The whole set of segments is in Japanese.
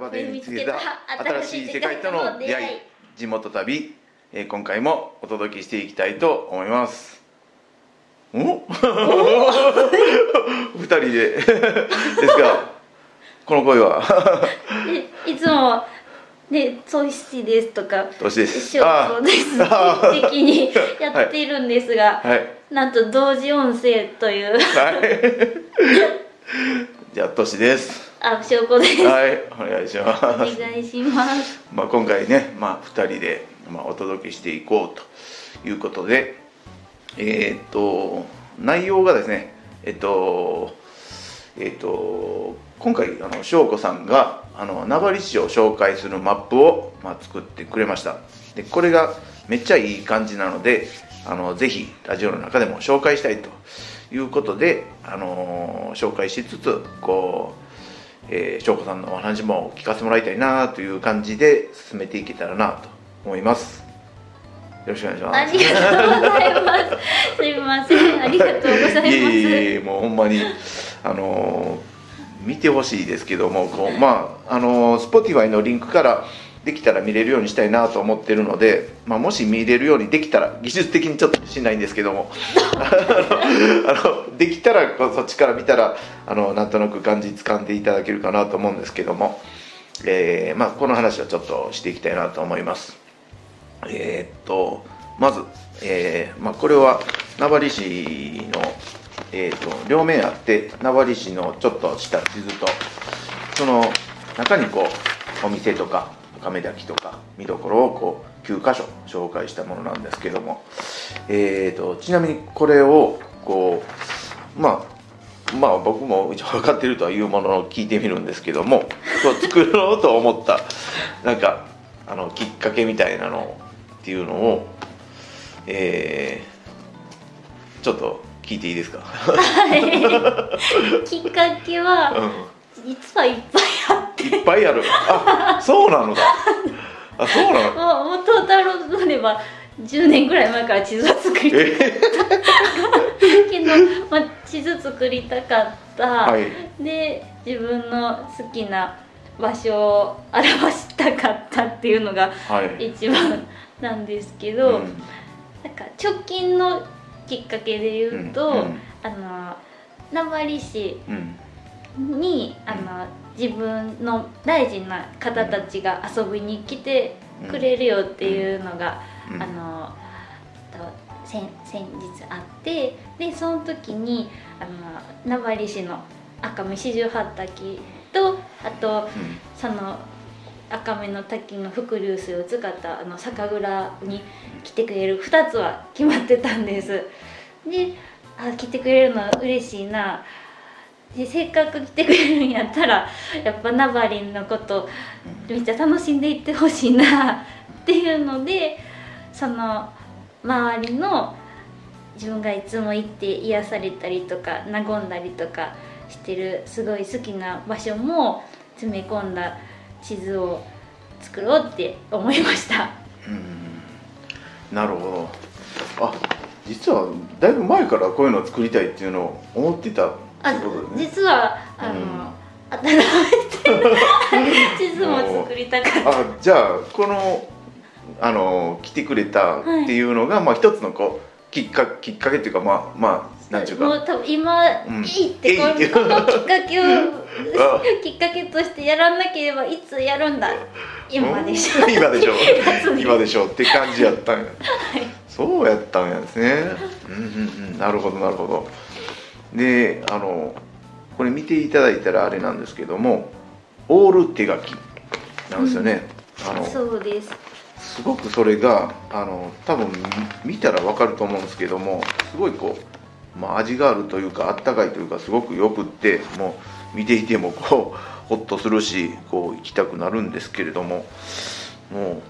近場で見つけた新しい世界との出会い地元旅、えー、今回もお届けしていきたいと思いますお？二人で ですがこの声は？いつもね、そうしですとか、年です。そうです。的にやっているんですが、はい、なんと同時音声という。はい。じゃあ、年です。あ、証拠です。はい、お願いします。お願いします。まあ、今回ね、まあ、二人で、まあ、お届けしていこうということで。えー、っと、内容がですね、えっと。えっと、今回、あの、翔子さんが。あの名張市を紹介するマップを、まあ、作ってくれましたでこれがめっちゃいい感じなのであのぜひラジオの中でも紹介したいということで、あの紹介しつつこう、えー、翔子さんのお話も聞かせてもらいたいなという感じで進めていけたらなと思います。よろしくお願いします。ありがとうございます。すみません。ありがとうございます。いえいえもうほんまにあのー見てほしいですけどもこうまああの Spotify のリンクからできたら見れるようにしたいなと思ってるので、まあ、もし見れるようにできたら技術的にちょっとしないんですけどもあのできたらそっちから見たらあのなんとなく感じ掴んでいただけるかなと思うんですけども、えーまあ、この話をちょっとしていきたいなと思います。えー、っとまず、えーまあ、これは名張市のえーと、両面あって名張市のちょっとした地図とその中にこうお店とか亀滝とか見どころをこう9箇所紹介したものなんですけども、えーと、ちなみにこれをこうまあまあ僕も一応分かってるとはいうものを聞いてみるんですけども作ろうと思った なんかあのきっかけみたいなのっていうのを、えー、ちょっと聞いていいですか？きっかけは、うん、実はいっぱいいっぱいある。あそうなのだ。あそうなの？もうトータルのれば10年ぐらい前から地図は作り。たかったけど、まあ、地図作りたかった、はい、で自分の好きな場所を表したかったっていうのが一番なんですけど、はいうん、なんか直近のきっかけで言うと、うんうん、あの名張市に、うん、あの自分の大事な方たちが遊びに来てくれるよっていうのが、うん、あの先先日あってでその時にあの名張市の赤目四十八滝とあと、その赤目の滝の伏流水を使ったあの酒蔵に来てくれる2つは決まってたんです。であ来てくれるの嬉しいなでせっかく来てくれるんやったらやっぱナバリンのことめっちゃ楽しんでいってほしいな っていうのでその周りの自分がいつも行って癒されたりとか和んだりとかしてるすごい好きな場所も詰め込んだ地図を作ろうって思いました。うん。なるほど。あ実はだいぶ前からこういうのを作りたいっていうのを思ってたってことですね。実はあの、うん、新しい 地図も作りたかった。あじゃあこのあの来てくれたっていうのが、はい、まあ一つのこうきっかきっかけっていうかまあまあなんちゅうか。もう多分今、うん、いいってこのきっかけをきっかけとしてやらなければいつやるんだ。今でしょ。今でしょ。今でしょって感じやったんや、はい、そうやったんやですね。うんうんうん。なるほどなるほどであのこれ見ていただいたらあれなんですけどもオール手書きなんですよね、うん、あのそうです。すごくそれがあの多分見たら分かると思うんですけどもすごいこう、まあ、味があるというかあったかいというかすごくよくってもう見ていてもこうホッとするしこう行きたくなるんですけれどもも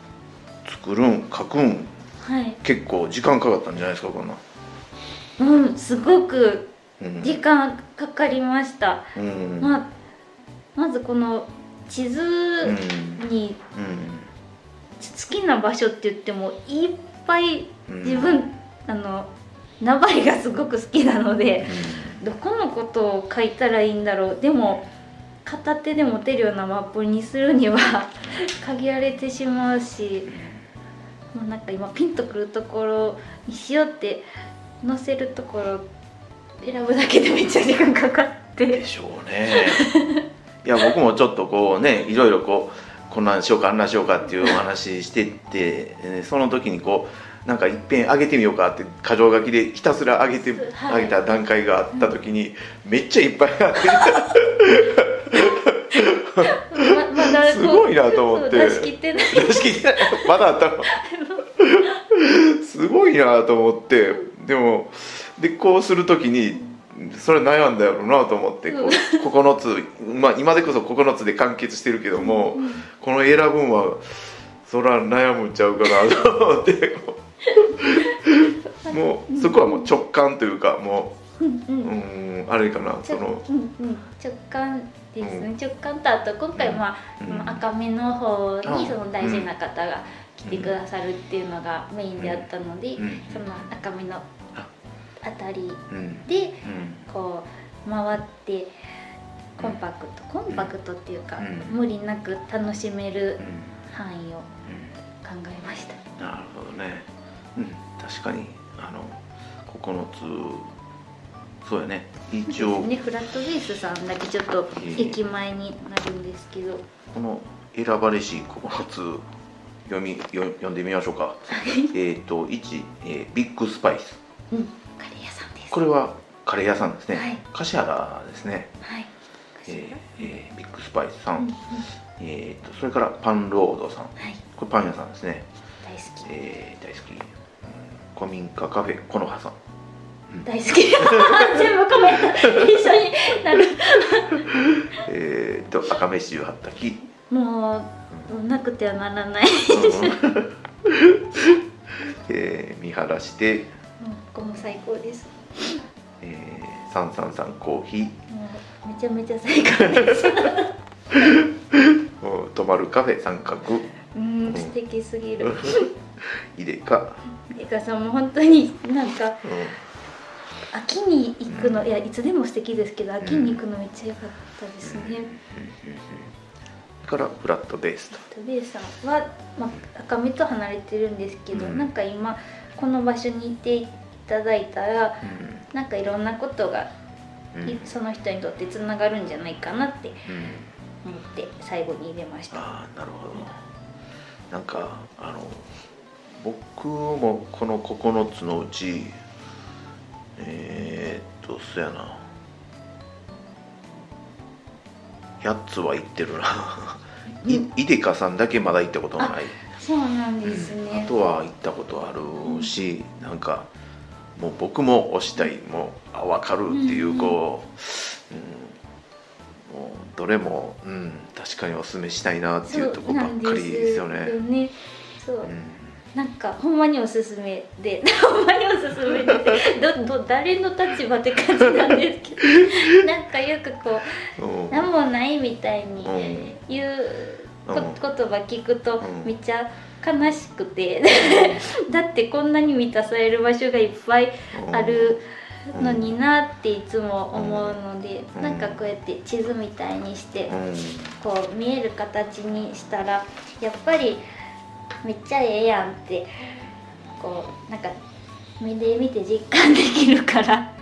う作るん書くん、はい、結構時間かかったんじゃないですかこんな。うんすごく時間かかりました、うん、まあ、まずこの地図に、好きな場所って言ってもいっぱい自分、うん、あの名張がすごく好きなので、うん、どこのことを書いたらいいんだろう。でも片手で持てるようなマップにするには 限られてしまうし、もうなんか今ピンとくるところにしようって載せるところ選ぶだけでめっちゃ時間かかって。でしょうね。いや僕もちょっとこうねいろいろこうこんなんしようかあんなしようかっていうお話してってその時にこうなんかいっぺん上げてみようかって箇条書きでひたすら上げて、はい、上げた段階があった時に、めっちゃいっぱいあってまま、すごいなと思って。出し切ってない。出し切ってない。まだあったの。すごいなと思って。でもでこうする時にそれ悩んだやろうなと思ってこう9つ、まあ、今でこそ9つで完結してるけども、うん、この選ぶんはそら悩むんちゃうかなと思って もうそこはもう直感というかもう、うん、うん。あれかなその、直感ですね、うん、直感とあと今回まあ、赤目の方にその大事な方が来てくださるっていうのがメインであったので、その赤目のあたりでこう回ってコンパクトコンパクトっていうか無理なく楽しめる範囲を考えました。なるほどね、うん、確かにあの9つそうやね。一応。ね。フラットベースさんだけちょっと駅前になるんですけど、この選ばれし9つ読み読んでみましょうか。えっと1、えー、ビッグスパイス、うんこれはカレー屋さんですね、はい、橿原ですね、はい。えーえー、ビッグスパイスさん、うんうん、えーと、それからパンロードさん、はい、これパン屋さんですね。大好き、えー、大好き、うん、古民家カフェこの葉さん。大好き。全部コメント一緒になる。えっと赤飯十八滝。もう、なくてはならない。えー、見晴らして。ここも最高ですえー、三三三コーヒー。めちゃめちゃ最高です。泊まるカフェ三角うん素敵すぎる。いでか。いでかさんも本当になんか、うん、秋に行くの、うん、いやいつでも素敵ですけど秋に行くのめっちゃ良かったですね、うん、からフラットベースと。フラットベースさんは、まあ、赤身と離れてるんですけど、うん、なんか今この場所にいてただいたら、うん、なんかいろんなことが、うん、その人にとってつながるんじゃないかなって思って最後に入れました。あなるほど。なんかあの僕もこの9つのうちえー、っとそやな。8つは行ってるな、いいでかさんだけまだ行ったことない。そうなんですね、うん、あとは行ったことあるし、うん、なんかもう僕も推したいもうあ分かるっていうこう、うん、もうどれも、うん、確かにおすすめしたいなっていうとこばっかりですよね。ね。そう、うん。なんかほんまにおすすめで ほんまにおすすめでどど誰の立場って感じなんですけど。なんかよくこう何もないみたいに言うこ、言葉聞くとめっちゃ悲しくて。だってこんなに満たされる場所がいっぱいあるのになっていつも思うので、うなんかこうやって地図みたいにして、こう見える形にしたらやっぱりめっちゃええやんってこうなんか目で見て実感できるから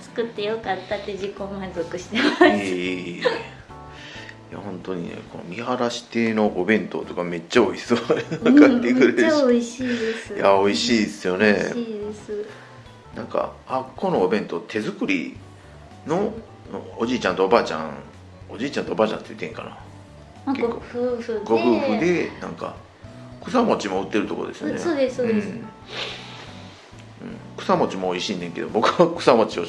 作ってよかったって自己満足してます。えーや本当にねこの見晴らし亭のお弁当とかめっちゃ美味しそう買ってくれるし、うん、めっちゃ美味しいです。いや美味しいですよね。美味しいです。なんかあっこのお弁当手作りのおじいちゃんとおばあちゃんおじいちゃんとおばあちゃんって言ってんかな。ご夫婦で。ご夫婦でなんか草餅も売ってるとこですよね。そうですそうです、うん。草餅も美味しいねんけど僕は草餅を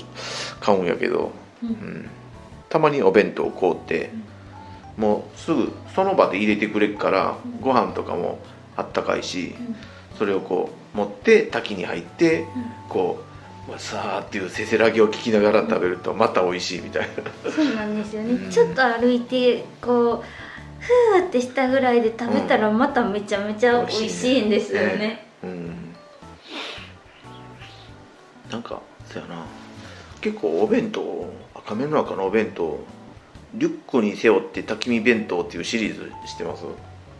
買うんやけど、うん、うん、たまにお弁当買うて、うんもうすぐその場で入れてくれるからご飯とかもあったかいしそれをこう持って滝に入ってこうさーっていうせせらぎを聞きながら食べるとまた美味しいみたいな。そうなんですよね、うん、ちょっと歩いてこうふーってしたぐらいで食べたらまためちゃめちゃ美味しいんですよね。ね、うん、なんかそやな。結構お弁当赤目の中のお弁当リュックに背負って焚き火弁当っていうシリーズ知ってます？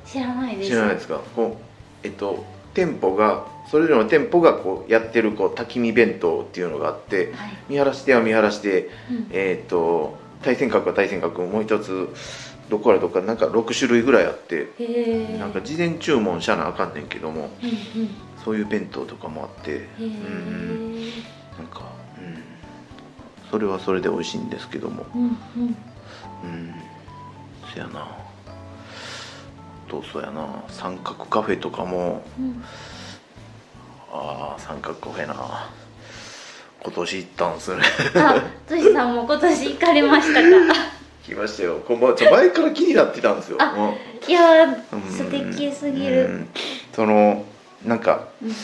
知らないです。知らないですか？こうえっと店舗がそれぞれの店舗がこうやってるこう焚き火弁当っていうのがあって、はい、見晴らしては見晴らして、うん、えっと対戦角は対戦角もう一つどこからどこからなんか6種類ぐらいあってなんか事前注文しゃなあかんねんけども、うんうん、そういう弁当とかもあって、うんうん、なんか、うん、それはそれで美味しいんですけども、うん、うん、そやな。どうそうやな。三角カフェとかも、うん、ああ三角カフェな。今年行ったんすね。あトシさんも今年行かれましたか？来ましたよ。こんばんは前から気になってたんですよ。いや素敵すぎる。そのなんか、うん、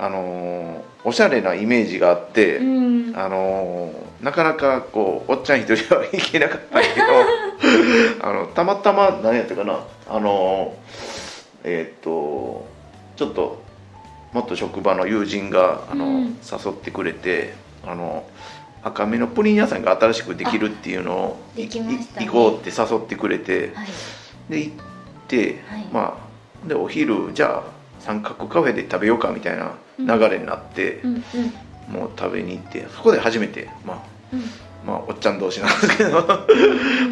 あのおしゃれなイメージがあって、うん、あのなかなかこうおっちゃん一人は行けなかったけど あのたまたま何やったかなあのえっ、とちょっともっと職場の友人があの、うん、誘ってくれてあの赤身のプリン屋さんが新しくできるっていうのを、ね、行こうって誘ってくれて、はい、で行って、はい、まあでお昼じゃあ三角カフェで食べようかみたいな流れになって、うんうん、もう食べに行ってそこで初めてまあ、うん、まあおっちゃん同士なんですけど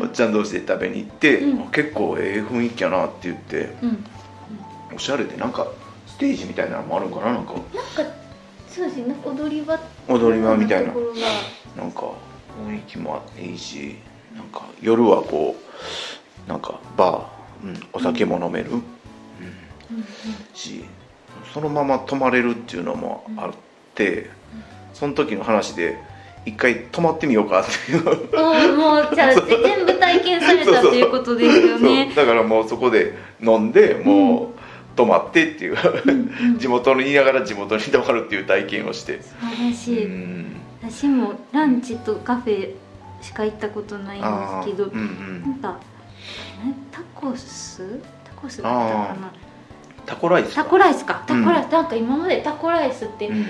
おっちゃん同士で食べに行って、結構ええ雰囲気やなって言って、おしゃれでなんかステージみたいなのもあるんかななんか。なんかそうですね踊り場。踊り場みたいな。なんか雰囲気もあっていいしなんか夜はこうなんかバー、うん、お酒も飲める、うん、うん、しそのまま泊まれるっていうのもあって、その時の話で一回泊まってみようかっていう。もうじゃあ全部体験されたということですよね。だからもうそこで飲んでもう、泊まってっていう。地元にいながら地元に泊まるっていう体験をして。素晴らしい、私もランチとカフェしか行ったことないんですけど、うんうん、なんかタコス？タコスだったかな？タコライスタコライスか。タコライス、うん、なんか今までタコライスって、うん、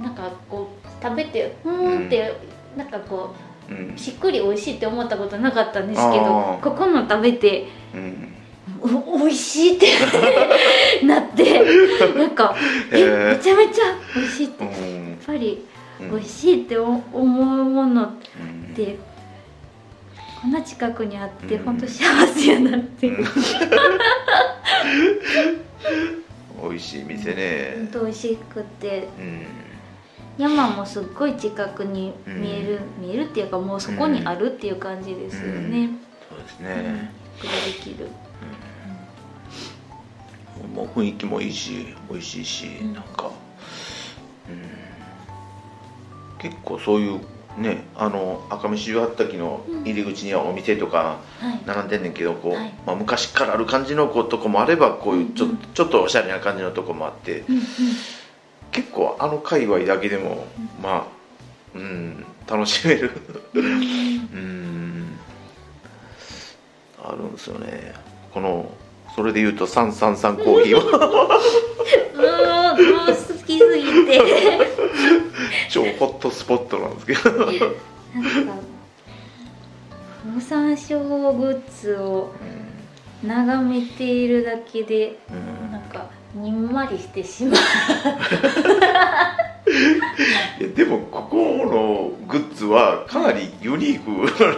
なんかこう食べてふーんって、うん、なんかこう、うん、しっくり美味しいって思ったことなかったんですけどここの食べて、うん。おいしいって なってなんかえめちゃめちゃおいしいって、やっぱりおいしいって思うものって、こんな近くにあって本当幸せやなって、うん、美味しい店ね。本当美味しくて、うん、山もすっごい近くに見える、見えるっていうかもうそこにあるっていう感じですよね、そうですね、うん、できる。もう雰囲気もいいし美味しいし、うん、なんか、うん、結構そういうねあの赤身十八滝の入り口にはお店とか並んでんねんけど、こう、はい、まあ、昔からある感じのこうとこもあればこういうちょ,、ちょっとおしゃれな感じのとこもあって、うんうん、結構あの界隈だけでも、まあうん楽しめる。うん。あるんですよね。このそれで言うと333コーヒーは もう好きすぎて超ホットスポットなんですけど。なんか無山椒グッズを眺めているだけで、うん、なんかにんまりしてしまう。いやでもここのグッズはかなりユニーク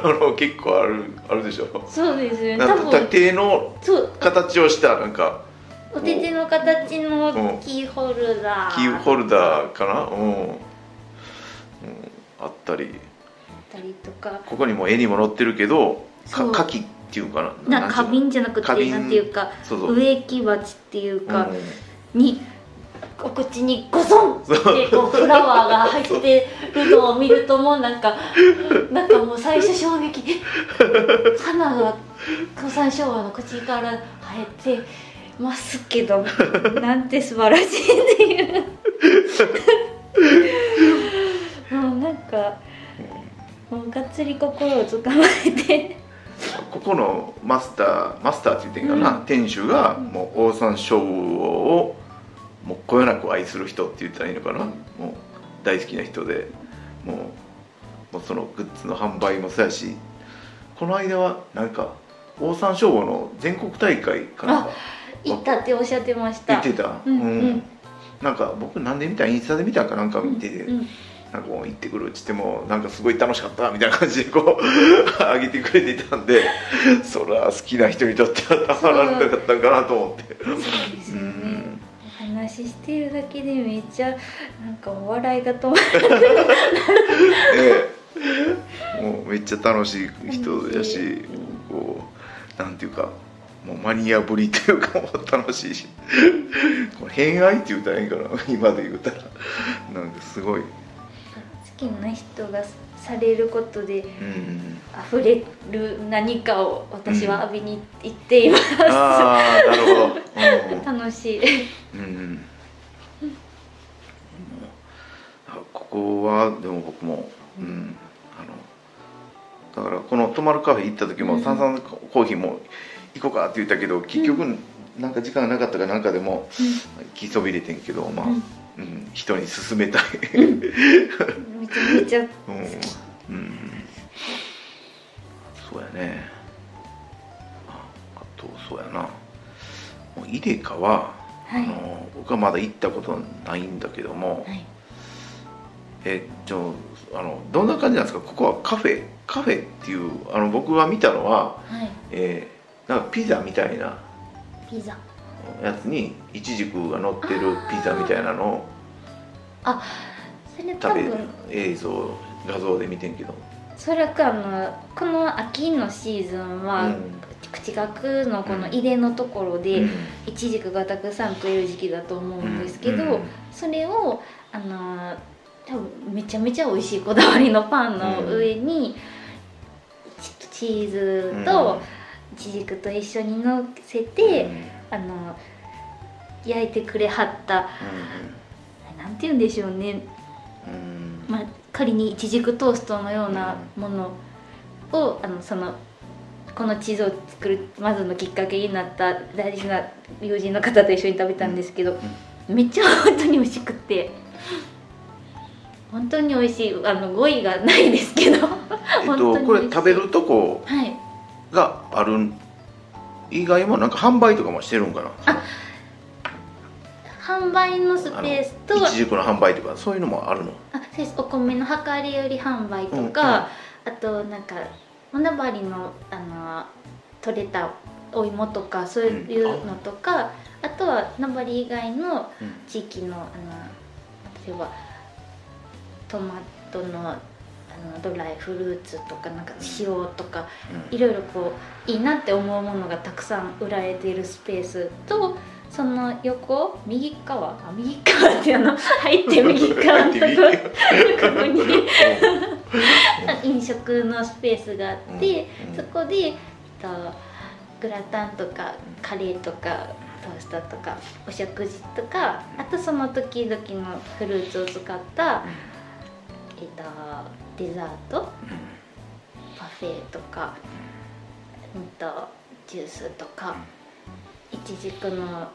なの結構あるあるでしょ。そうですね。多分手の形をしたなんかお手手の形のキーホルダー、キーホルダーかな。うん、うん、あったり。たりとか。ここにも絵にも載ってるけどか牡蠣っていうかな。な花瓶じゃなくてなんていうか植木鉢っていうか、うん、にお口にゴソンってこうフラワーが入ってるのを見るともうなんか なんかもう最初衝撃。花が古山昭和の口から生えてますけどなんて素晴らしいっていうかもうがっつり心をつかまれて。ここのマスターマスターって言ってんかな、うん、店主がもうオオサンショウオをもうこよなく愛する人って言ったらいいのかな、もう大好きな人でもうもうそのグッズの販売もそうやし。この間はなんかオオサンショウウオの全国大会かなんか。行ったっておっしゃってました。言ってた、うん、うん、なんか僕なんで見た？インスタで見たかなんか見て、うんうんなんかもう行ってくるっつってもなんかすごい楽しかったみたいな感じでこう 上げてくれていたんでそれは好きな人にとってはたまらなかったんかなと思って。そうですよね、お話ししてるだけでめっちゃなんかお笑いが止まらなくなる。もうめっちゃ楽しい人やしこうなんていうかもうマニアぶりっていうかもう楽しいし。これ偏愛って言うたらいいかな今で言うたら。なんかすごいきな人がされることで溢れる何かを私は浴びに行っています、うん、ああなるほど、楽しい、うん、ここはでも僕も、うん、あのだからこの泊まるカフェ行った時も、さんさんコーヒーも行こうかって言ったけど結局、なんか時間がなかったかなんかでも、気そびれてんけどまあ、うん、人に勧めたいめちゃめちゃ好き、うん、うん、そうやね。あとそうやな。イデカは、はい、あの僕はまだ行ったことないんだけども、はい、えじゃあのどんな感じなんですか？ここはカフェ？カフェっていうあの僕が見たのは、はい、えー、なんかピザみたいなピザ。やつにいちじくが乗ってるピザみたいなのをあそれ多分。映像画像で見てんけど。それかあのこの秋のシーズンは、うん、口角のこの入れのところで、いちじくがたくさん取れる時期だと思うんですけど、うん、それをあの多分めちゃめちゃ美味しいこだわりのパンの上に、ちょっとチーズといちじくと一緒にのせて、あの焼いてくれはった、うん、なんて言うんでしょうね、うん、まあ、仮にいちじくトーストのようなものを、あのそのこのチーズを作るまずのきっかけになった大事な友人の方と一緒に食べたんですけど、めっちゃ本当に美味しくて。本当に美味しいあの語彙がないですけど、えっと、これ食べるとこがあるん以外もなんか販売とかもしてるんかな販売のスペースといちじくの販売とかそういうのもあるの？あそうです。お米の量り売り販売とか、うんうん、あとなんかおなばりのあの取れたお芋とかそういうのとか、うん、ああとは名張以外の地域の,、あの例えばトマトののドライフルーツとかなんか塩とか、いろいろこういいなって思うものがたくさん売られているスペースとその横右側？あ右側ってあの入って右側のところに。飲食のスペースがあって、そこで、と、グラタンとかカレーとかトーストとかお食事とかあとその時々のフルーツを使った、えっとデザート、パフェとか、うんとジュースとかいちじくの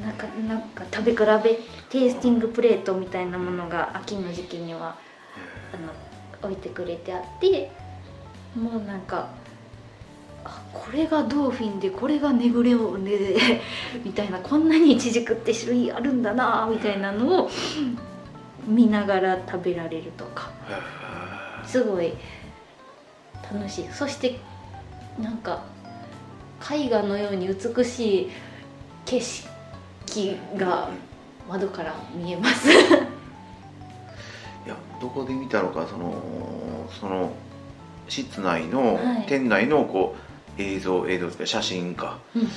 なんかなんか食べ比べテイスティングプレートみたいなものが秋の時期にはあの置いてくれてあってもうなんかあこれがドーフィンでこれがネグレオンでみたいなこんなにいちじくって種類あるんだなみたいなのを見ながら食べられるとか。すごい楽しい。そしてなんか絵画のように美しい景色が窓から見えます。いやどこで見たのかそのその室内の、はい、店内のこう映像映像ですか写真か、うん、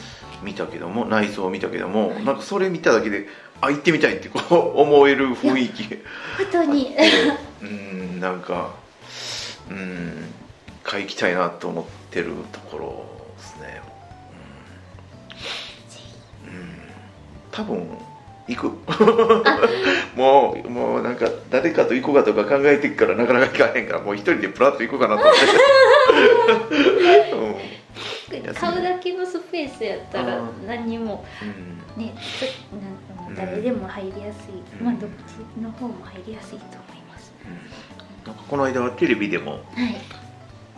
見たけども内装を見たけども、はい、なんかそれ見ただけであ行ってみたいってこう 思える雰囲気本当に。うんなんかうん買い行きたいなと思ってるところですね多分行く。もうもうなんか誰かと行こうかとか考えてっからなかなか行かへんからもう一人でプラッと行こうかなと思って。うん、買うだけのスペースやったら何にも、うん、ね誰でも入りやすい、うん、まあどっちの方も入りやすいと思います、うん。なんかこの間はテレビでも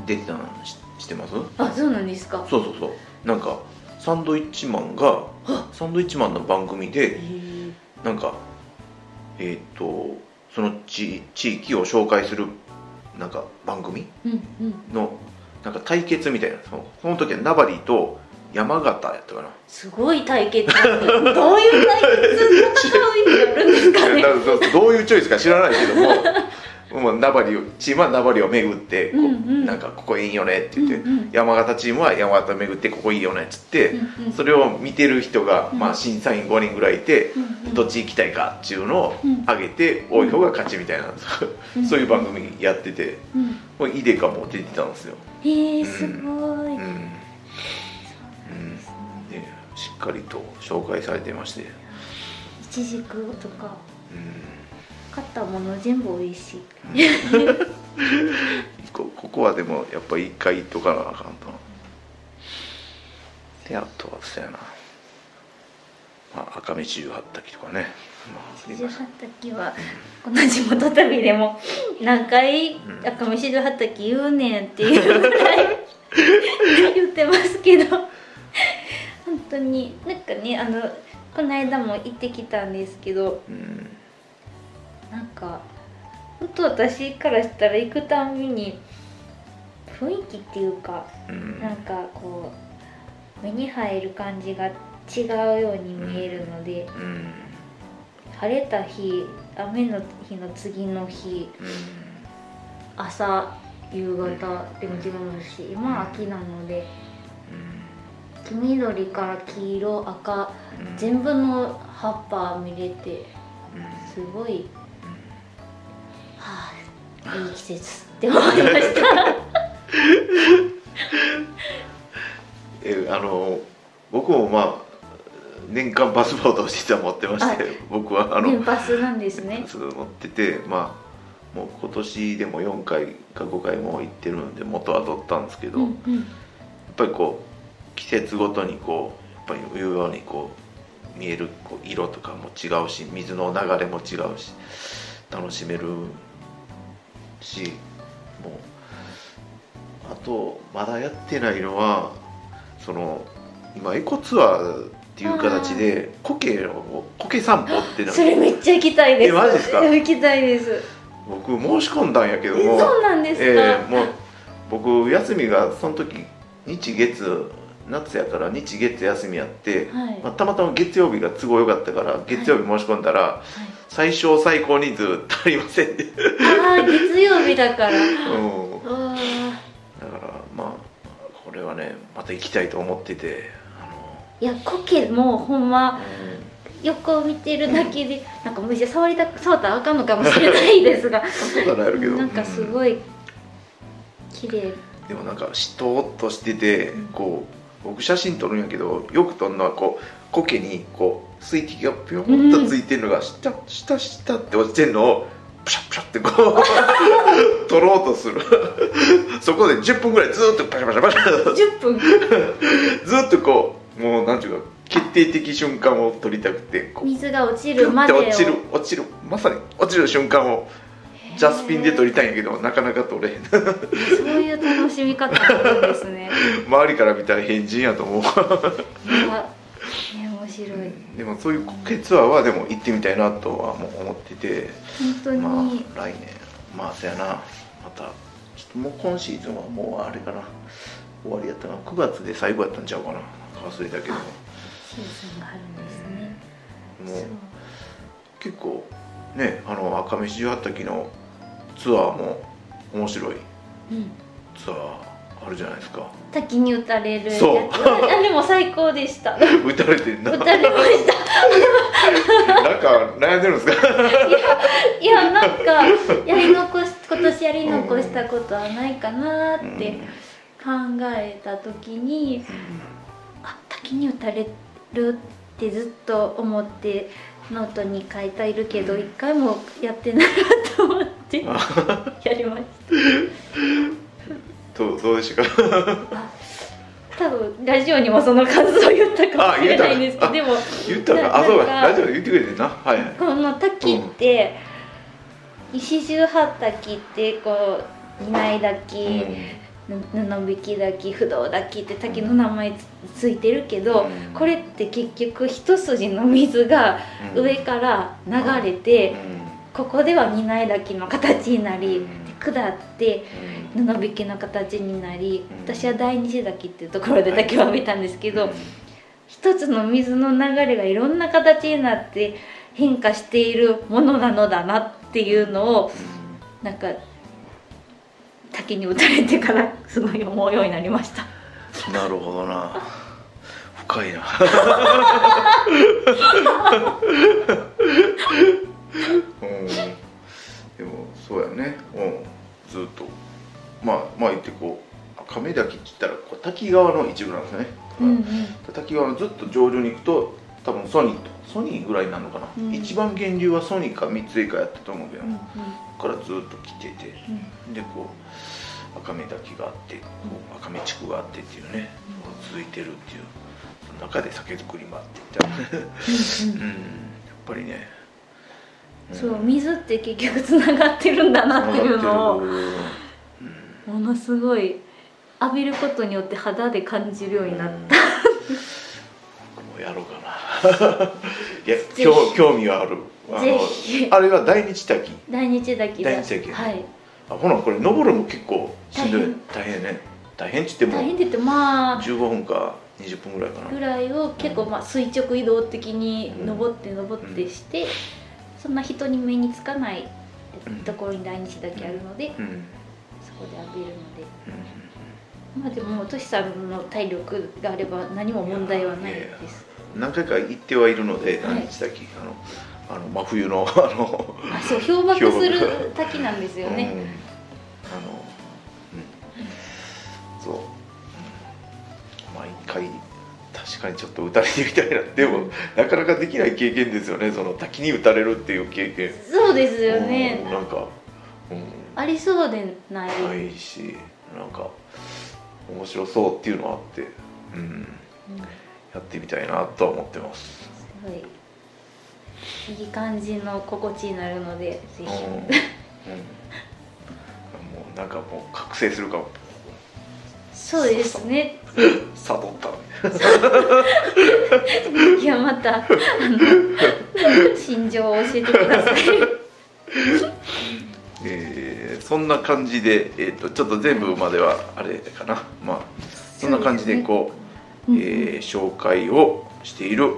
出てたの知っしてます？あそうなんですか。そうそうそう。なんかサンドイッチマンがサンドイッチマンの番組でなんかえっ、ー、とその地地域を紹介するなんか番組のなんか対決みたいな。その時はナバリと山形やったかな。すごい対決。どういう対決？のやるんですかね。どういうチョイスか知らないけどももう名張をチームは名張を巡ってこう、うんうん、なんかここいいよねって言って、うんうん、山形チームは山形を巡ってここいいよねっつって、うんうん、それを見てる人が、まあ、審査員5人ぐらいいて、うんうん、どっち行きたいかっていうのを上げて、多い方が勝ちみたいな、うん、そういう番組やってて、うん、イデカも出てたんですよ。へえすごい、うん。しっかりと紹介されてまして。いちじくとか、うん買ったもの全部美味しい。こここはでもやっぱ一回行っとかなあかんと。であとはそうやな、まあ、赤道十八滝とかね。十八滝は、この地元旅でも何回赤道十八滝言うねんっていうぐらい 言ってますけど。本当になんかねあのこの間も行ってきたんですけど、うんなんか本当私からしたら行くたんびに雰囲気っていうか、うん、なんかこう目に入る感じが違うように見えるので、うん、晴れた日雨の日の次の日、うん、朝夕方でも違うし今秋なので、黄緑から黄色赤、全部の葉っぱ見れてすごい。いい季節って思いました。えあの僕もまあ年間パスポートを実は持ってまして僕はあの年パスなんですね。持っててまあもう今年でも4回か5回も行ってるんで元は取ったんですけど、うんうん、やっぱりこう季節ごとにこうやっぱり言うようにこう見えるこう色とかも違うし水の流れも違うし楽しめるしもうあとまだやってないのはその今エコツアーっていう形で苔の苔散歩ってそれめっちゃ行きたいです。えマジですか？行きたいです。僕申し込んだんやけどもそうなんですか、えー、もう僕休みがその時日月夏やから日月休みやって、はい、まあ、たまたま月曜日が都合よかったから月曜日申し込んだら、はい、最小最高人数足りませんってああ月曜日だから。うん。だからまあこれはねまた行きたいと思っててあの。いや苔もほんま、うん、横を見てるだけで、うん、なんかむしろ触りた触ったらあかんのかもしれないですが。なるけど。なんかすごい綺麗、でもなんかしとっとしてて、こう僕写真撮るんやけどよく撮るのはこう苔にこう水滴がピョンとついてるのが下下下って落ちてるのをプシャプシャってこう 撮ろうとする。そこで10分ぐらいずっとパシャパシャパシャ。10分 ずっとこうもうなんていうか決定的瞬間を撮りたくて水が落ちるまで落ちる落ちるまさに落ちる瞬間をジャスピンで撮りたいんやけどなかなか撮れへん。そういう楽しみ方なんですね。周りから見たら変人やと思う。面白い。でもそういう苔ツアーはでも行ってみたいなとはもう思ってて。本当に、まあ、来年。まあそやな。またちょっともう今シーズンはもうあれかな。終わりやったな。9月で最後やったんちゃうかな。忘れたけど。シーズンがあるんですね、うん、もう結構ねあの赤飯十八滝のツアーも面白い。ツアーあるじゃないですか、滝に打たれるそう。あでも最高でした。打たれてんな。打たれました。なんか悩んでるんですか？いやいやなんかやり残し今年やり残したことはないかなって考えた時に、うん、あ滝に打たれるってずっと思ってノートに書いているけど一回もやってないなと思ってやりましたどうどうでしたか？多分ラジオにもその感想を言ったかもしれないんですけど。でも言ったか？あそうかラジオで言ってくれてな。はい、この滝って、うん、石十八滝ってこう二枚滝、布引き炊き不動炊きって滝の名前ついてるけど、うん、これって結局一筋の水が上から流れて、うん、ここでは担い炊きの形になり、下って布引きの形になり私は第二炊きっていうところで炊きを浴びたんですけど、一つの水の流れがいろんな形になって変化しているものなのだなっていうのをなんか滝に打たれてから すごい思うようになりました。なるほどな。深いな うん。でもそうやね。うん。ずっと。まあまあ言ってこう亀滝って言ったらこう滝川の一部なんですね、うんうん、滝川のずっと上流に行くと多分ソニーとソニーぐらいなのかな、うん、一番源流はソニーか三井かやったと思うけど、うんうん、からずっと来てて、うん、でこう赤目滝があってこう赤目地区があってっていうね、続いてるっていう。中で酒造りもあってみたいなうん、やっぱりね、そう水って結局つながってるんだなっていうのを、ものすごい浴びることによって肌で感じるようになった、僕もやろうかな。いや興興味はある。あれは大日滝。大日滝大日滝。はい。あほなこれ登るも結構しんどい。大変。ね。大変っつっても大変って言ってまあ15分か20分ぐらいかな。ぐらいを結構まあ垂直移動的に登って登ってして、うん、そんな人に目につかないところに大日滝あるので、うん、そこで浴びるので、うん、まあでもトシさんの体力があれば何も問題はないです。何回か行ってはいるので何日滝、はい、あのあの真冬のあのあそう氷瀑する滝なんですよね、うん、あの、うん、そう、うん、毎回確かにちょっと打たれてみたいな。でも、なかなかできない経験ですよね。その滝に打たれるっていう経験。そうですよね、うん、なんか、うん、ありそうでない。ないしなんか面白そうっていうのはあってうん、うん。やってみたいなと思ってます。すごい。いい感じの心地になるのでぜひ、うん、うん、もうなんかもう覚醒するかもそうですね。悟った。いやまたあの心情を教えてください。えー、そんな感じで、えーと、ちょっと全部まではあれかな。まあそんな感じでこうえー、紹介をしている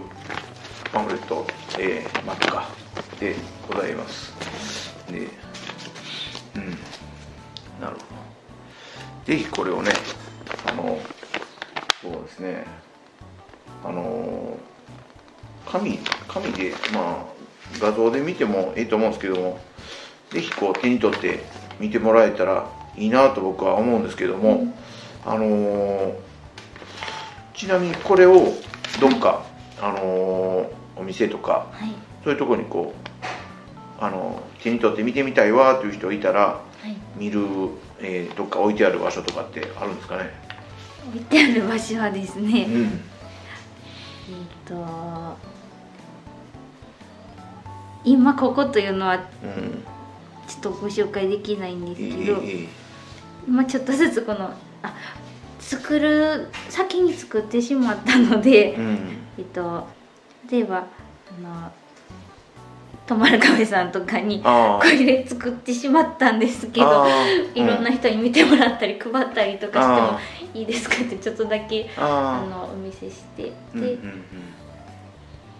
パンフレット、えー、マッカでございます。で、うん、なるほど。ぜひこれをね、あの、そうですね、あの、紙、紙で、まあ、画像で見てもいいと思うんですけども、ぜひこう手に取って見てもらえたらいいなと僕は思うんですけども、うん、あのーちなみにこれをどっか、あのー、お店とか、はい、そういうところにこう、あのー、手に取って見てみたいわという人いたら、はい、見る、えー、どっか置いてある場所とかってあるんですかね？置いてある場所はですね、うん、えっ、と今ここというのは、ちょっとご紹介できないんですけど、うん、まあちょっとずつこのあ作る先に作ってしまったので、うん、えっと例えばあの泊まるカフェさんとかにこれ作ってしまったんですけどいろんな人に見てもらったり配ったりとかしてもいいですか？ってちょっとだけあのお見せしてでうんうんうん、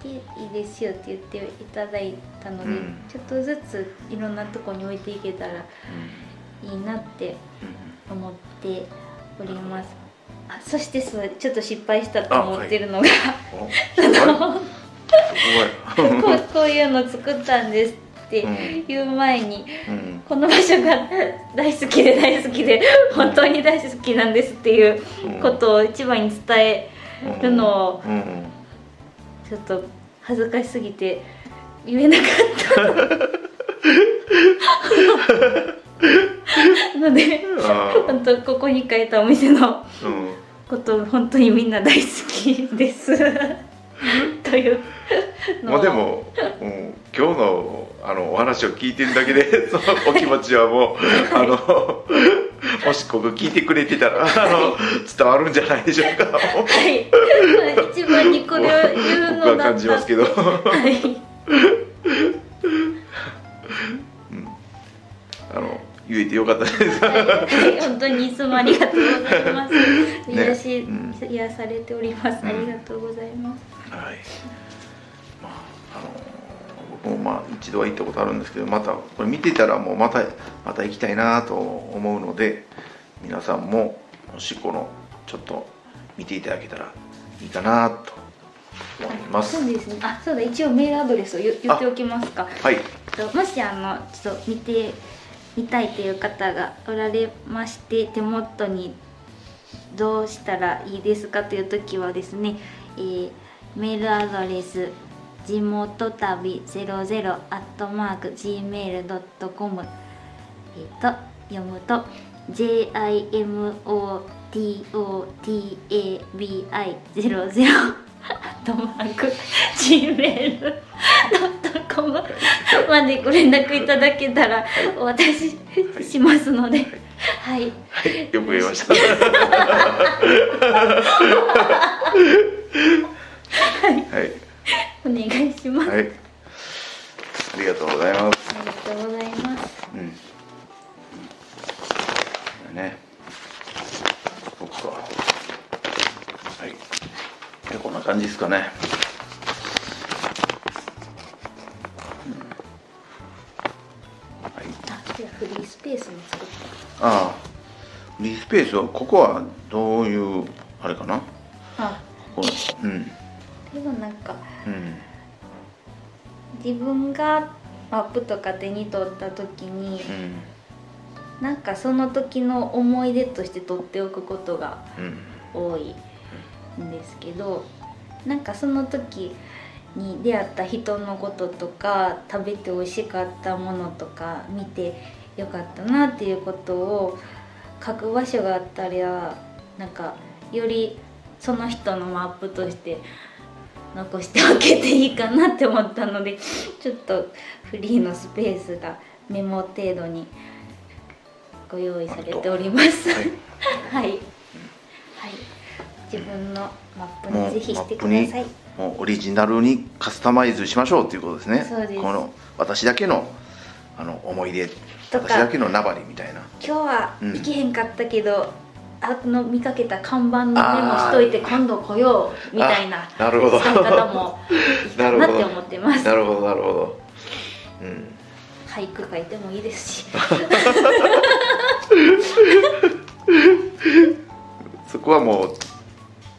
でいいですよって言っていただいたので、うん、ちょっとずついろんなとこに置いていけたらいいなって思って。おります。あそしてそちょっと失敗したと思ってるのが、はい、こうこういうの作ったんですっていう前に、うん、この場所が大好きで大好きで本当に大好きなんですっていうことを一番に伝えるのをちょっと恥ずかしすぎて言えなかった。ので本当ここに書いたお店のこと本当にみんな大好きです。というまあでも、うん、今日のあのお話を聞いてるだけで そのお気持ちはもう あのもしここ聞いてくれてたらあの伝わるんじゃないでしょうか。はい。一番にこれを言うのだ僕は感じますけどはい。あの言えてよかったです。はい、本当にいつもありがとうございます。ね。癒し、うん。癒されております。うん。ありがとうございます。はい僕もまあ一度は行ったことあるんですけどまたこれ見てたらもうまたまた行きたいなと思うので皆さんももしこのちょっと見ていただけたらいいかなと思いますそうですね。あ、そうだ。一応メールアドレスを言言っておきますか。はいえっともしあのちょっと見てみたいという方がおられまして手元にどうしたらいいですかという時はですね、えーメールアドレス地元旅00アットマーク gmail.com えっ、と読むと JIMOTOTABI00 アットマーク gmail.com までご連絡いただけたらお渡ししますので、はい、はいよく言えました。はいお願いします。はい。ありがとうございます。ありがとうございます。うん。ね。そっか。はい。でこんな感じですかね。うん。はい。あ、じゃあフリースペースも作って。ああ。フリースペースはここはどういうあれかな？あ、このうん。でもなんかうん自分がマップとか手に取った時にうん。なんかその時の思い出として取っておくことがうん。多いんですけどなんかその時に出会った人のこととか食べて美味しかったものとか見てよかったなっていうことを書く場所があったらなんかよりその人のマップとして残しておけていいかなって思ったのでちょっとフリーのスペースがメモ程度にご用意されております。はいはい。はい。自分のマップにぜひしてください。もうオリジナルにカスタマイズしましょうっていうことですねそうですこの私だけのあの思い出私だけの名張みたいな今日はうん行けへんかったけど、あの見かけた看板のメモしといて今度来ようみたいなあなるほど。使い方もいいかなって思ってます。なるほどなるほど。うん。俳句書いてもいいですし。そこはもう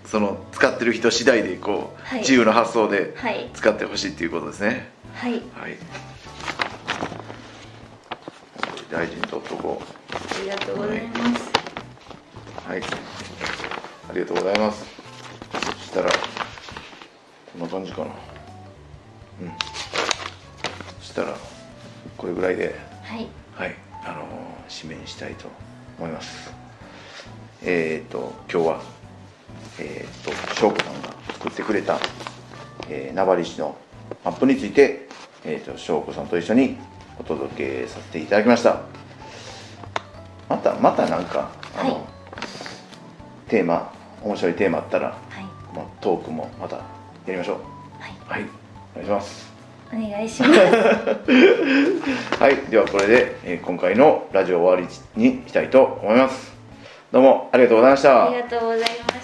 その使ってる人次第でこう、はい。自由な発想ではい。使ってほしいっていうことですね。はい。はい。大事に取っとこありがとうございます。うはい。ありがとうございます。そしたらこんな感じかな。うん。そしたらこれぐらいで。はい。はい、あの締めにしたいと思います。えっ、と今日はえっ、と翔子さんが作ってくれた、えー、名張市のマップについてえっ、と翔子さんと一緒にお届けさせていただきました。またまたなんかテーマ面白いテーマあったら、はいまあ、トークもまたやりましょう。はいはい、お願いします。お願いします。はい、ではこれで、えー今回のラジオ終わりにしたいと思います。どうもありがとうございました。ありがとうございまし